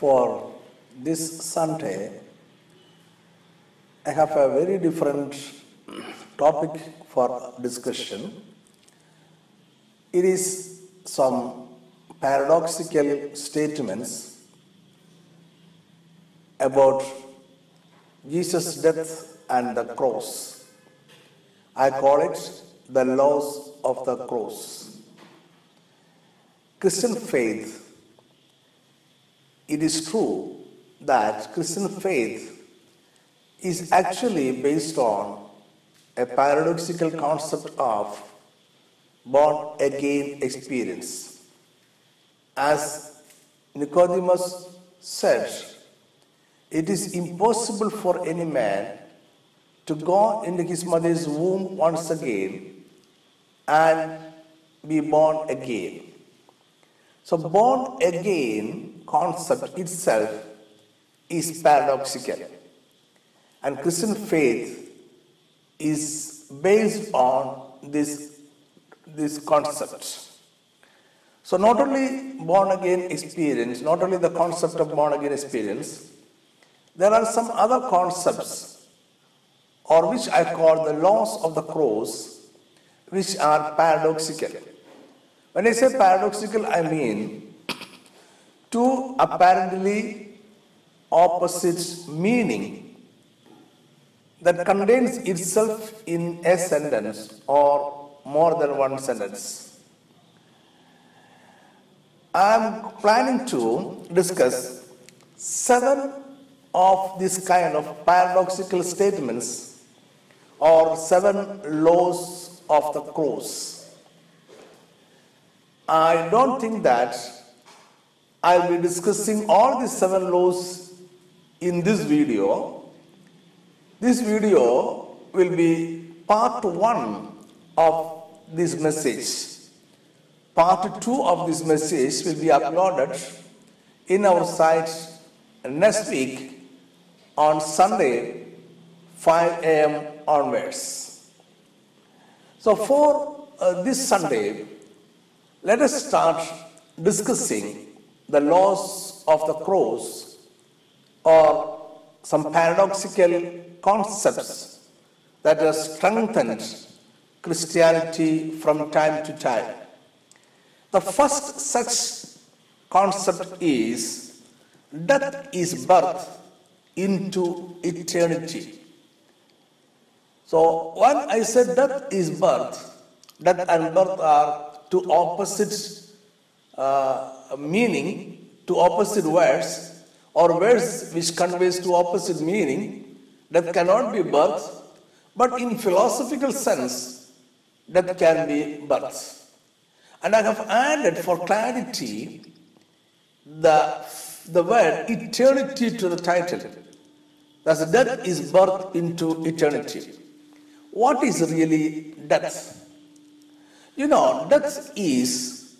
for this Sunday, I have a very different topic for discussion. It is some paradoxical statements about Jesus' death and the cross. I call it the laws of the cross. Christian faith it is true that Christian faith is actually based on a paradoxical concept of born again experience. As Nicodemus said, it is impossible for any man to go into his mother's womb once again and be born again. So, born again concept itself is paradoxical. And Christian faith is based on this, this concept. So, not only born again experience, not only the concept of born again experience, there are some other concepts, or which I call the laws of the cross, which are paradoxical. When I say paradoxical, I mean two apparently opposite meaning that contains itself in a sentence or more than one sentence. I am planning to discuss seven of this kind of paradoxical statements or seven laws of the cross. I don't think that I'll be discussing all the seven laws in this video. This video will be part one of this message. Part two of this message will be uploaded in our site next week on Sunday, 5 a.m. onwards. So, for uh, this Sunday, let us start discussing the laws of the cross or some paradoxical concepts that have strengthened Christianity from time to time. The first such concept is death is birth into eternity. So, when I said death is birth, death and birth are two opposite uh, meaning, to opposite words, or words which conveys to opposite meaning, that cannot be birth, but in philosophical sense, that can be birth. And I have added for clarity the, the word eternity to the title. Thus, death is birth into eternity. What is really death? You know, death is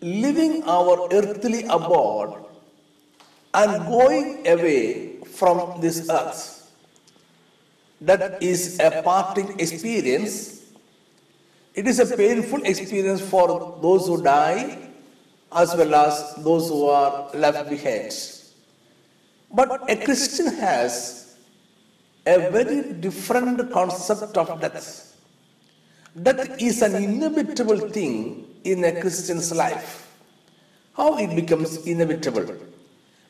leaving our earthly abode and going away from this earth. That is a parting experience. It is a painful experience for those who die as well as those who are left behind. But a Christian has a very different concept of death. Death is an inevitable thing in a Christian's life. How it becomes inevitable?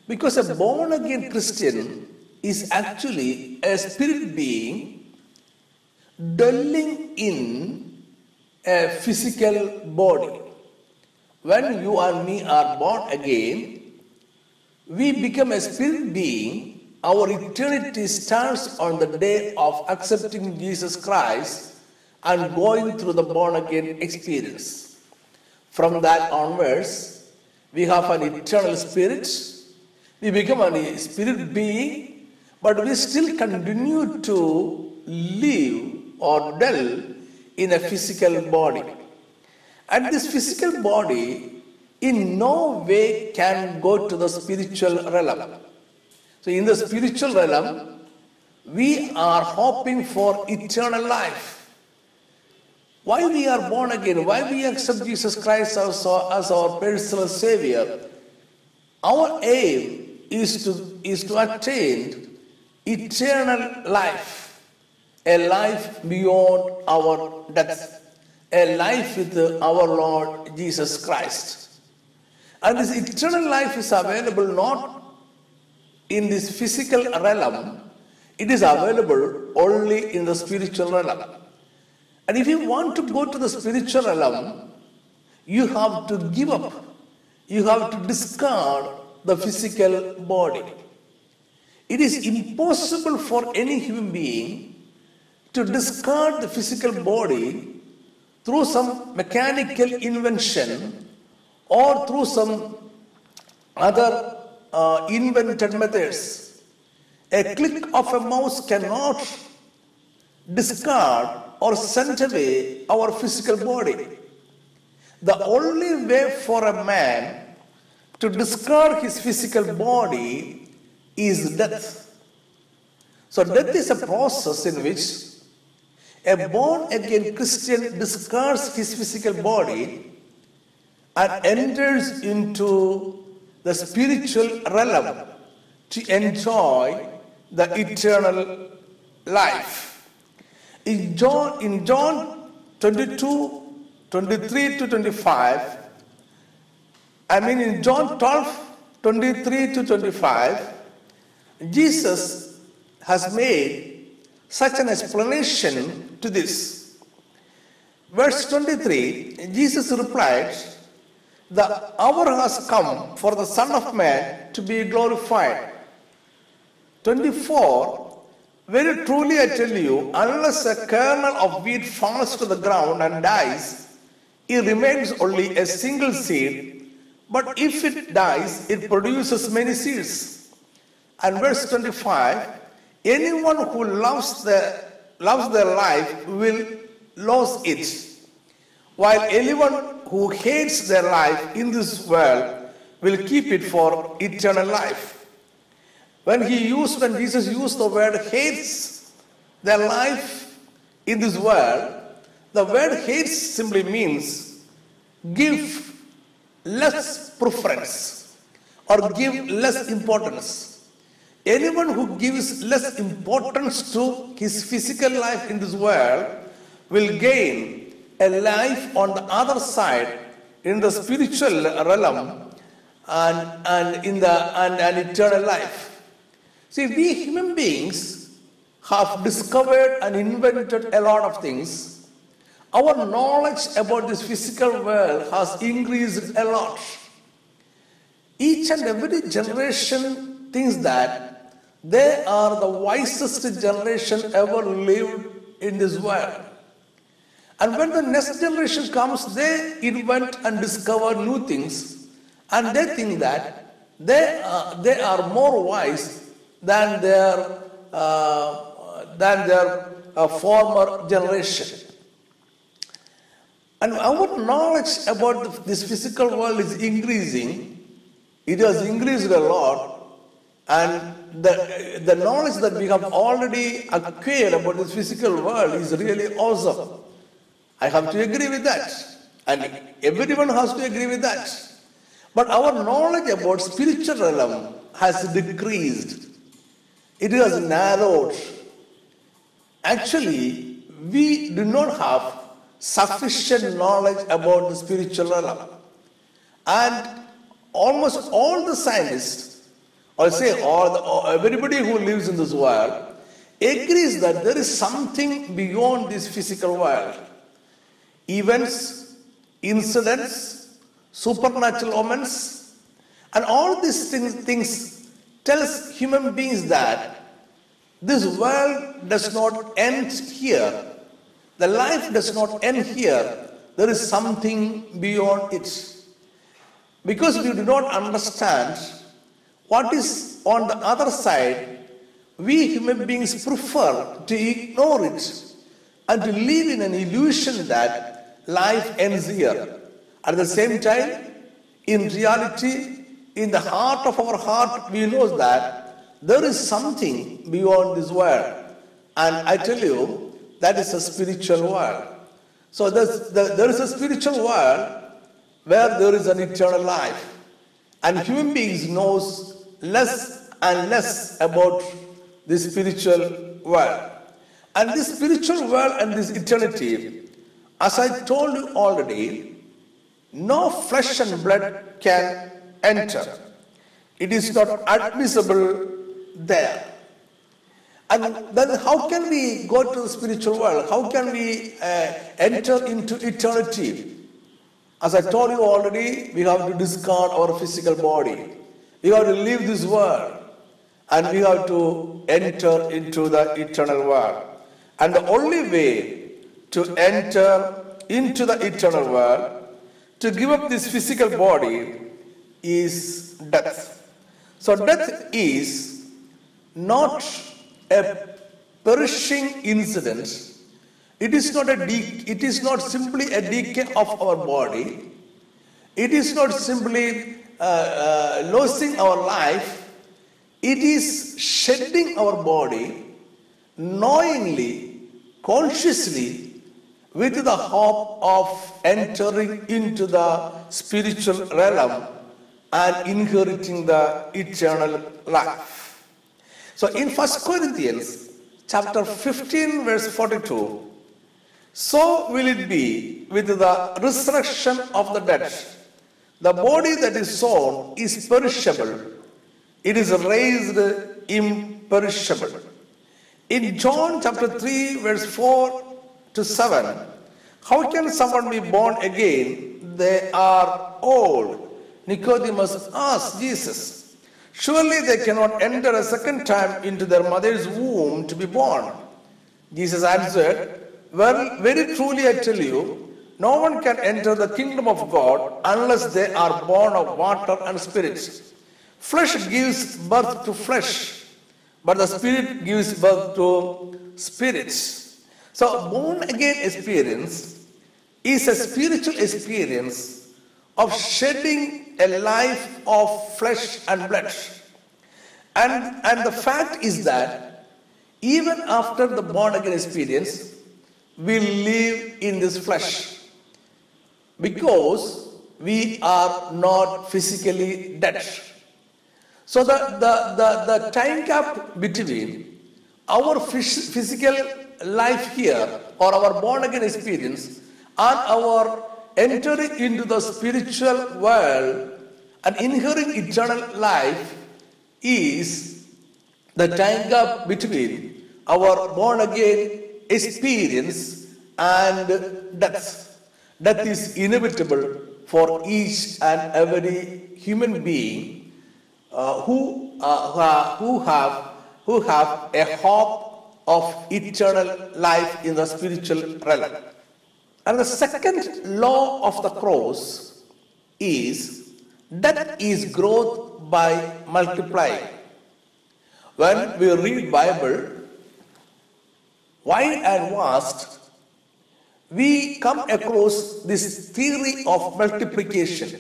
Because a born again Christian is actually a spirit being dwelling in a physical body. When you and me are born again, we become a spirit being. Our eternity starts on the day of accepting Jesus Christ and going through the born again experience. From that onwards, we have an eternal spirit, we become a spirit being, but we still continue to live or dwell in a physical body. And this physical body in no way can go to the spiritual realm. So, in the spiritual realm, we are hoping for eternal life. Why we are born again? Why we accept Jesus Christ as, as our personal Savior? Our aim is to, is to attain eternal life, a life beyond our death, a life with our Lord Jesus Christ. And this eternal life is available not in this physical realm, it is available only in the spiritual realm. And if you want to go to the spiritual realm, you have to give up, you have to discard the physical body. It is impossible for any human being to discard the physical body through some mechanical invention or through some other uh, invented methods. A click of a mouse cannot discard or sent away our physical body. The only way for a man to discard his physical body is death. So, death is a process in which a born again Christian discards his physical body and enters into the spiritual realm to enjoy the eternal life. In John, in John 22, 23 to 25, I mean in John 12, 23 to 25, Jesus has made such an explanation to this. Verse 23, Jesus replied, The hour has come for the Son of Man to be glorified. 24, very truly I tell you, unless a kernel of wheat falls to the ground and dies, it remains only a single seed, but if it dies, it produces many seeds. And verse 25, anyone who loves, the, loves their life will lose it, while anyone who hates their life in this world will keep it for eternal life. When he used, when Jesus used the word hates their life in this world, the word hates simply means give less preference or give less importance. Anyone who gives less importance to his physical life in this world will gain a life on the other side in the spiritual realm and, and in the and an eternal life. See, we human beings have discovered and invented a lot of things. Our knowledge about this physical world has increased a lot. Each and every generation thinks that they are the wisest generation ever lived in this world. And when the next generation comes, they invent and discover new things, and they think that they are, they are more wise than their, uh, than their uh, former generation. And our knowledge about this physical world is increasing. It has increased a lot. And the, the knowledge that we have already acquired about this physical world is really awesome. I have to agree with that. And everyone has to agree with that. But our knowledge about spiritual realm has decreased it has narrowed. Actually, we do not have sufficient knowledge about the spiritual realm. And almost all the scientists, or say all, the, or everybody who lives in this world, agrees that there is something beyond this physical world. Events, incidents, supernatural omens, and all these things, things tells human beings that this world does not end here. The life does not end here. There is something beyond it. Because we do not understand what is on the other side, we human beings prefer to ignore it and to live in an illusion that life ends here. At the same time, in reality, in the heart of our heart, we know that there is something beyond this world. And I tell you, that is a spiritual world. So the, there is a spiritual world where there is an eternal life. and human beings knows less and less about the spiritual world. And this spiritual world and this eternity, as I told you already, no flesh and blood can enter. It is not admissible there. And then, how can we go to the spiritual world? How can we uh, enter into eternity? As I told you already, we have to discard our physical body. We have to leave this world and we have to enter into the eternal world. And the only way to enter into the eternal world, to give up this physical body, is death. So, death is not a perishing incident. It is not a de- it is not simply a decay of our body. It is not simply uh, uh, losing our life. It is shedding our body knowingly, consciously, with the hope of entering into the spiritual realm and inheriting the eternal life. So in 1 Corinthians chapter 15 verse 42, so will it be with the resurrection of the dead. The body that is sown is perishable, it is raised imperishable. In John chapter 3, verse 4 to 7, how can someone be born again? They are old. Nicodemus asked Jesus, Surely they cannot enter a second time into their mother's womb to be born. Jesus answered, Well, very truly I tell you, no one can enter the kingdom of God unless they are born of water and spirit. Flesh gives birth to flesh, but the spirit gives birth to spirit. So, born again experience is a spiritual experience of shedding a life of flesh and blood. And, and the fact is that even after the born again experience, we live in this flesh because we are not physically dead. So the, the, the, the time gap between our physical life here or our born again experience and our entering into the spiritual world and inheriting eternal life is the time gap between our born again experience and death. Death is inevitable for each and every human being uh, who, uh, who, have, who have a hope of eternal life in the spiritual realm. And the second law of the cross is that is growth by multiplying. When we read Bible, wide and vast, we come across this theory of multiplication.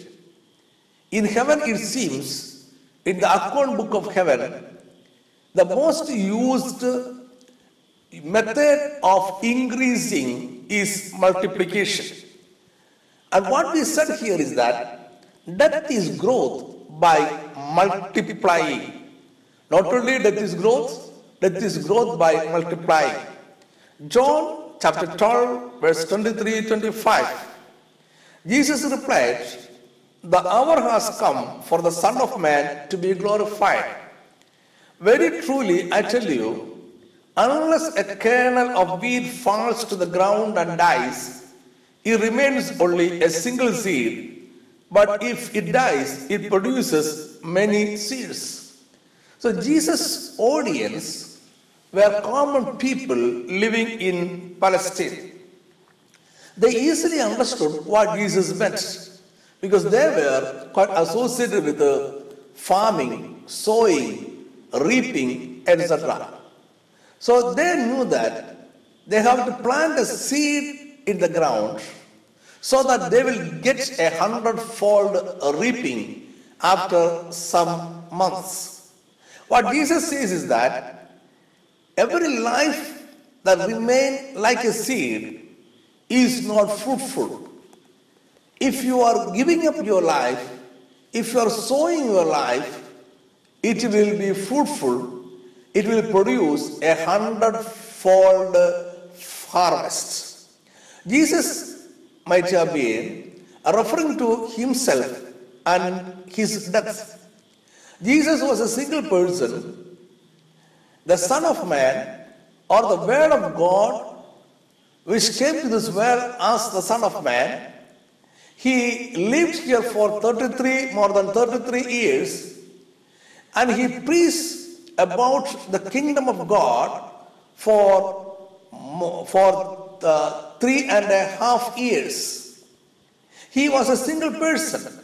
In heaven, it seems, in the account book of heaven, the most used method of increasing is multiplication. And what we said here is that death is growth by multiplying. Not only death is growth, death is growth by multiplying. John chapter 12, verse 23 25. Jesus replied, The hour has come for the Son of Man to be glorified. Very truly, I tell you, Unless a kernel of wheat falls to the ground and dies, it remains only a single seed. But if it dies, it produces many seeds. So Jesus' audience were common people living in Palestine. They easily understood what Jesus meant because they were quite associated with farming, sowing, reaping, etc. So they knew that they have to plant a seed in the ground so that they will get a hundredfold reaping after some months. What Jesus says is that every life that remains like a seed is not fruitful. If you are giving up your life, if you are sowing your life, it will be fruitful, it will produce a hundredfold harvest. Jesus might have been referring to himself and his death. Jesus was a single person, the Son of Man, or the Word of God, which came to this world as the Son of Man. He lived here for 33, more than 33 years, and he preached about the kingdom of God for, for uh, three and a half years. He was a single person.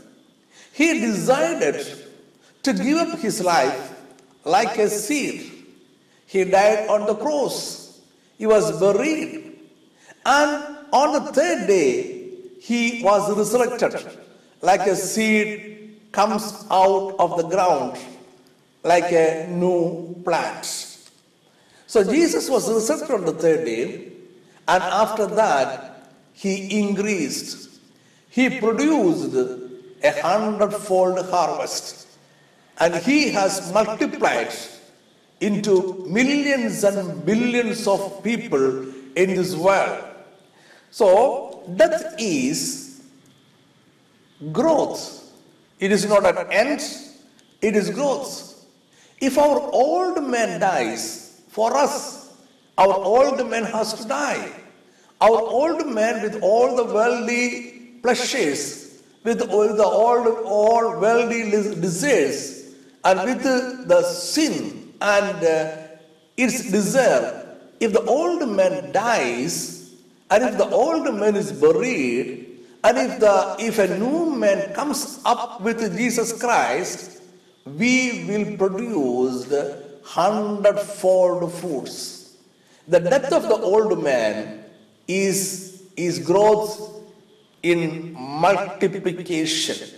He decided to give up his life like a seed. He died on the cross. He was buried. And on the third day, he was resurrected like a seed comes out of the ground, like a new plant. So Jesus was resurrected on the third day, and after that, he increased. He produced a hundredfold harvest and he has multiplied into millions and billions of people in this world. So, death is growth. It is not an end, it is growth. If our old man dies, for us, our old man has to die. Our old man, with all the worldly pleasures, with all the old, all worldly desires, and with the sin and uh, its desire, if the old man dies, and if the old man is buried, and if the if a new man comes up with Jesus Christ, we will produce hundredfold fruits. The death of the old man is, is growth in multiplication.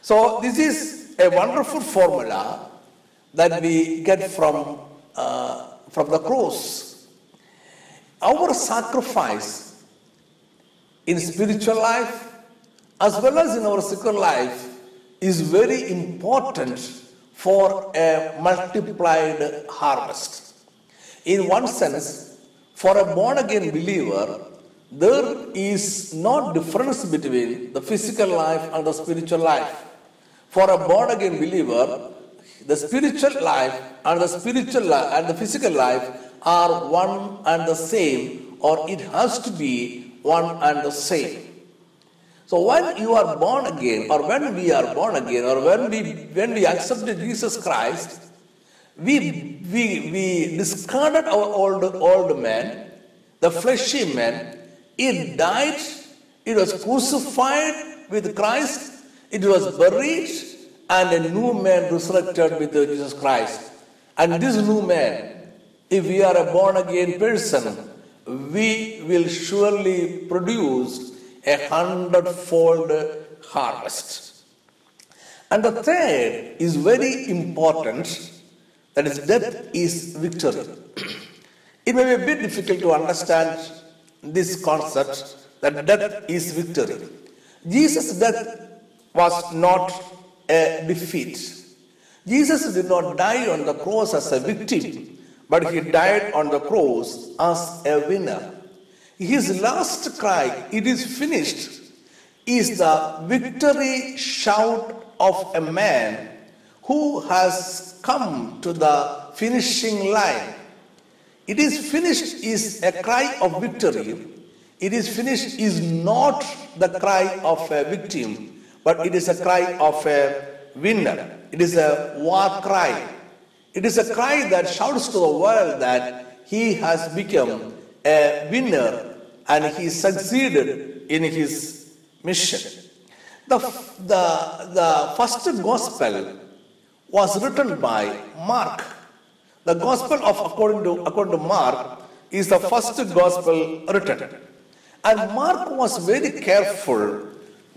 So this is a wonderful formula that we get from, uh, from the cross. Our sacrifice in spiritual life as well as in our secular life is very important for a multiplied harvest. In one sense, for a born again believer, there is no difference between the physical life and the spiritual life. For a born again believer, the spiritual life and the spiritual and the physical life are one and the same, or it has to be one and the same. So when you are born again, or when we are born again, or when we when we accepted Jesus Christ, we we, we discarded our old old man, the fleshy man. It died. It was crucified with Christ it was buried and a new man resurrected with Jesus Christ. And this new man, if we are a born again person, we will surely produce a hundredfold harvest. And the third is very important that is, death is victory. it may be a bit difficult to understand this concept that death is victory. Jesus' death was not a defeat. Jesus did not die on the cross as a victim, but he died on the cross as a winner. His last cry, it is finished, is the victory shout of a man who has come to the finishing line. It is finished is a cry of victory. It is finished is not the cry of a victim, but it is a cry of a winner. It is a war cry. It is a cry that shouts to the world that he has become a winner and he succeeded in his mission. The, the, the first gospel was written by Mark. The gospel of according to, according to Mark is the first gospel written. And Mark was very careful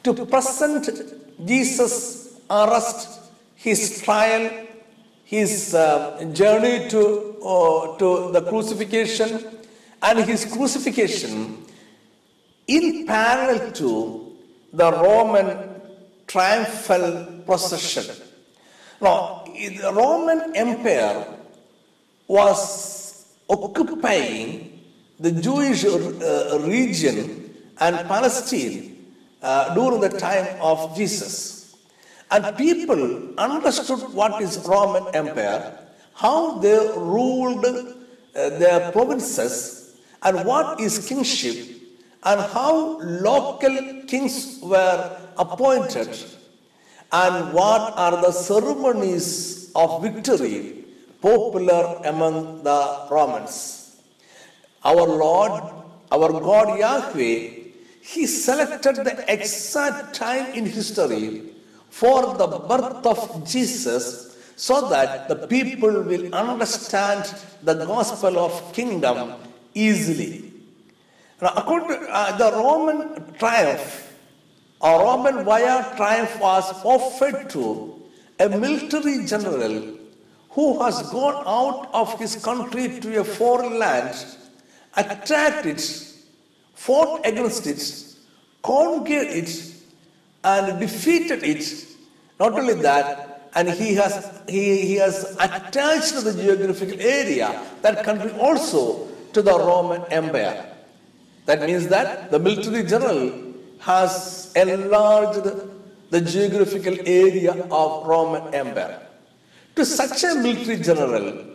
to present Jesus' arrest, his trial, his uh, journey to, uh, to the crucifixion, and his crucifixion in parallel to the Roman triumphal procession. Now, the Roman Empire was occupying the Jewish uh, region and Palestine uh, during the time of Jesus. And people understood what is Roman Empire, how they ruled uh, their provinces, and what is kingship, and how local kings were appointed, and what are the ceremonies of victory popular among the Romans our Lord, our God Yahweh, He selected the exact time in history for the birth of Jesus so that the people will understand the gospel of kingdom easily. Now, according to uh, the Roman triumph, or Roman via triumph was offered to a military general who has gone out of his country to a foreign land attacked it, fought against it, conquered it, and defeated it. Not only that, and he has he, he has attached the geographical area, that country also to the Roman Empire. That means that the military general has enlarged the geographical area of Roman Empire. To such a military general,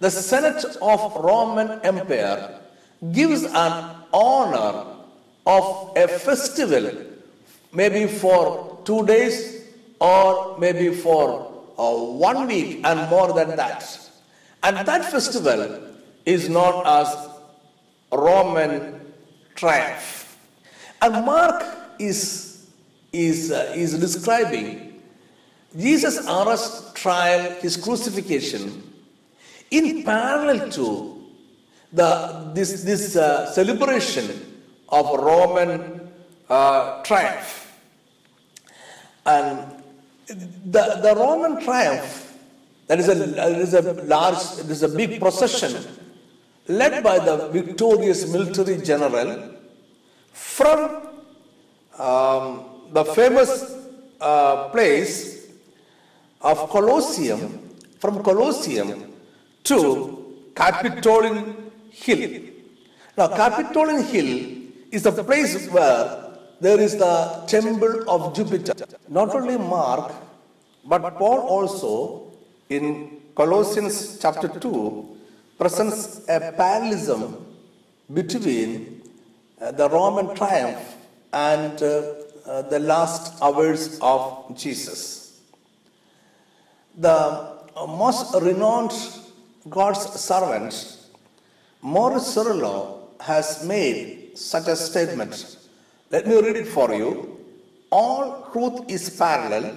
the Senate of Roman Empire gives an honor of a festival, maybe for two days or maybe for uh, one week and more than that. And that festival is known as Roman triumph. And Mark is, is, uh, is describing Jesus' arrest, trial, his crucifixion in parallel to the, this, this uh, celebration of Roman uh, triumph. And the, the Roman triumph, that is a, there is a large, there is a big procession led by the victorious military general from um, the famous uh, place of Colosseum, from Colosseum to Capitoline Hill. Now, Capitoline Hill is the place where there is the temple of Jupiter. Not only Mark, but Paul also in Colossians chapter 2 presents a parallelism between uh, the Roman triumph and uh, uh, the last hours of Jesus. The uh, most renowned God's servant, Morris Cerullo, has made such a statement. Let me read it for you. All truth is parallel.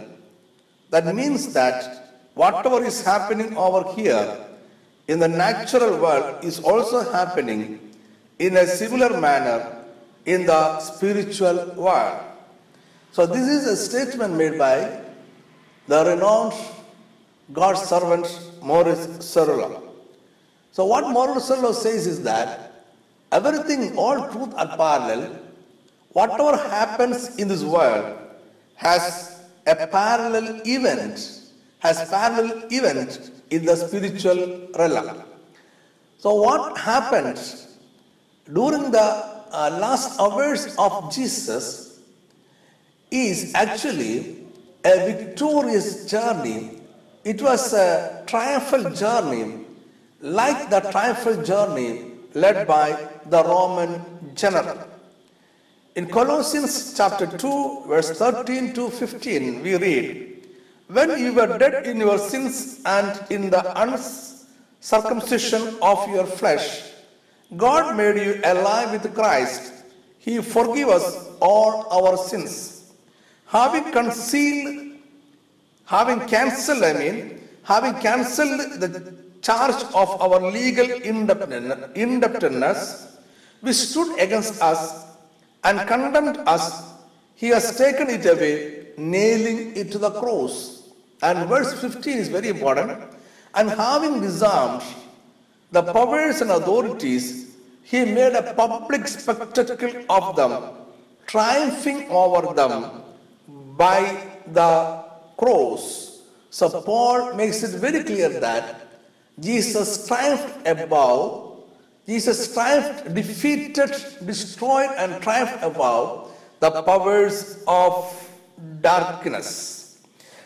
That means that whatever is happening over here in the natural world is also happening in a similar manner in the spiritual world. So, this is a statement made by the renowned God's servant Morris Cerullo. So, what Morris Cerullo says is that everything, all truth are parallel. Whatever happens in this world has a parallel event, has parallel event in the spiritual realm. So, what happened during the uh, last hours of Jesus is actually a victorious journey. It was a triumphal journey, like the triumphal journey led by the Roman general. In Colossians chapter 2, verse 13 to 15, we read, When you were dead in your sins and in the uncircumcision of your flesh, God made you alive with Christ. He forgave us all our sins. Having concealed, having cancelled, I mean, having cancelled the charge of our legal indebtedness, which stood against us and condemned us, he has taken it away, nailing it to the cross. And verse 15 is very important. And having disarmed the powers and authorities, he made a public spectacle of them, triumphing over them by the cross. So Paul makes it very clear that Jesus triumphed above, Jesus triumphed, defeated, destroyed, and triumphed above the powers of darkness.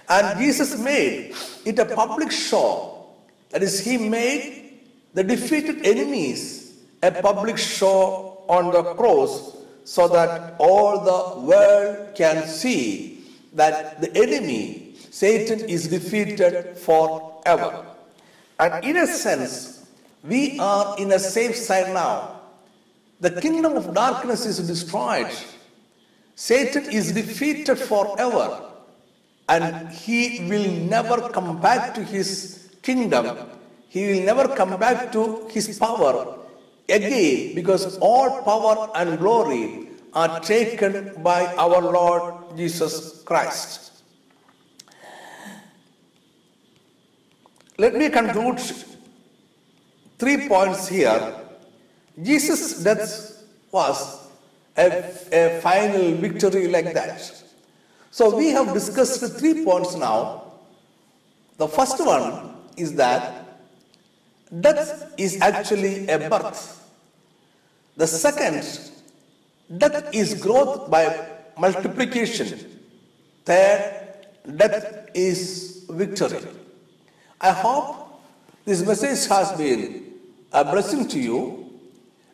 And Jesus made it a public show. That is, he made the defeated enemies a public show on the cross so that all the world can see that the enemy, Satan, is defeated forever. And in a sense, we are in a safe side now. The kingdom of darkness is destroyed. Satan is defeated forever. And he will never come back to his kingdom. He will never come back to his power again because all power and glory are taken by our Lord Jesus Christ. Let me conclude three points here. Jesus' death was a, a final victory like that. So we have discussed three points now. The first one is that death is actually a birth. The second, death is growth by multiplication. Third, death is victory. I hope this message has been a blessing to you.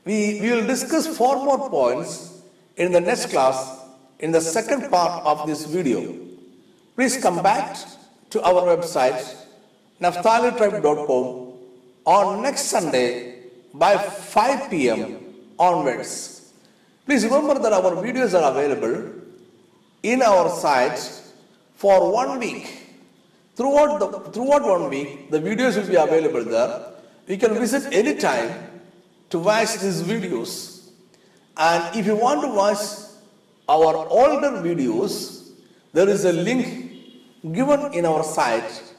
We, we will discuss four more points in the next class in the second part of this video. Please come back to our website naftalitribe.com on next Sunday by 5 p.m. onwards. Please remember that our videos are available in our site for one week. Throughout, the, throughout one week, the videos will be available there. You can visit anytime to watch these videos. And if you want to watch our older videos, there is a link given in our site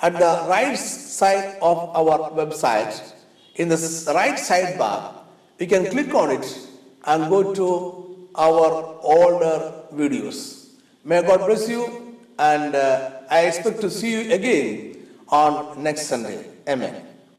at the right side of our website. In the right sidebar, you can click on it and go to our older videos. May God bless you, and uh, I expect to see you again on next Sunday. Amen.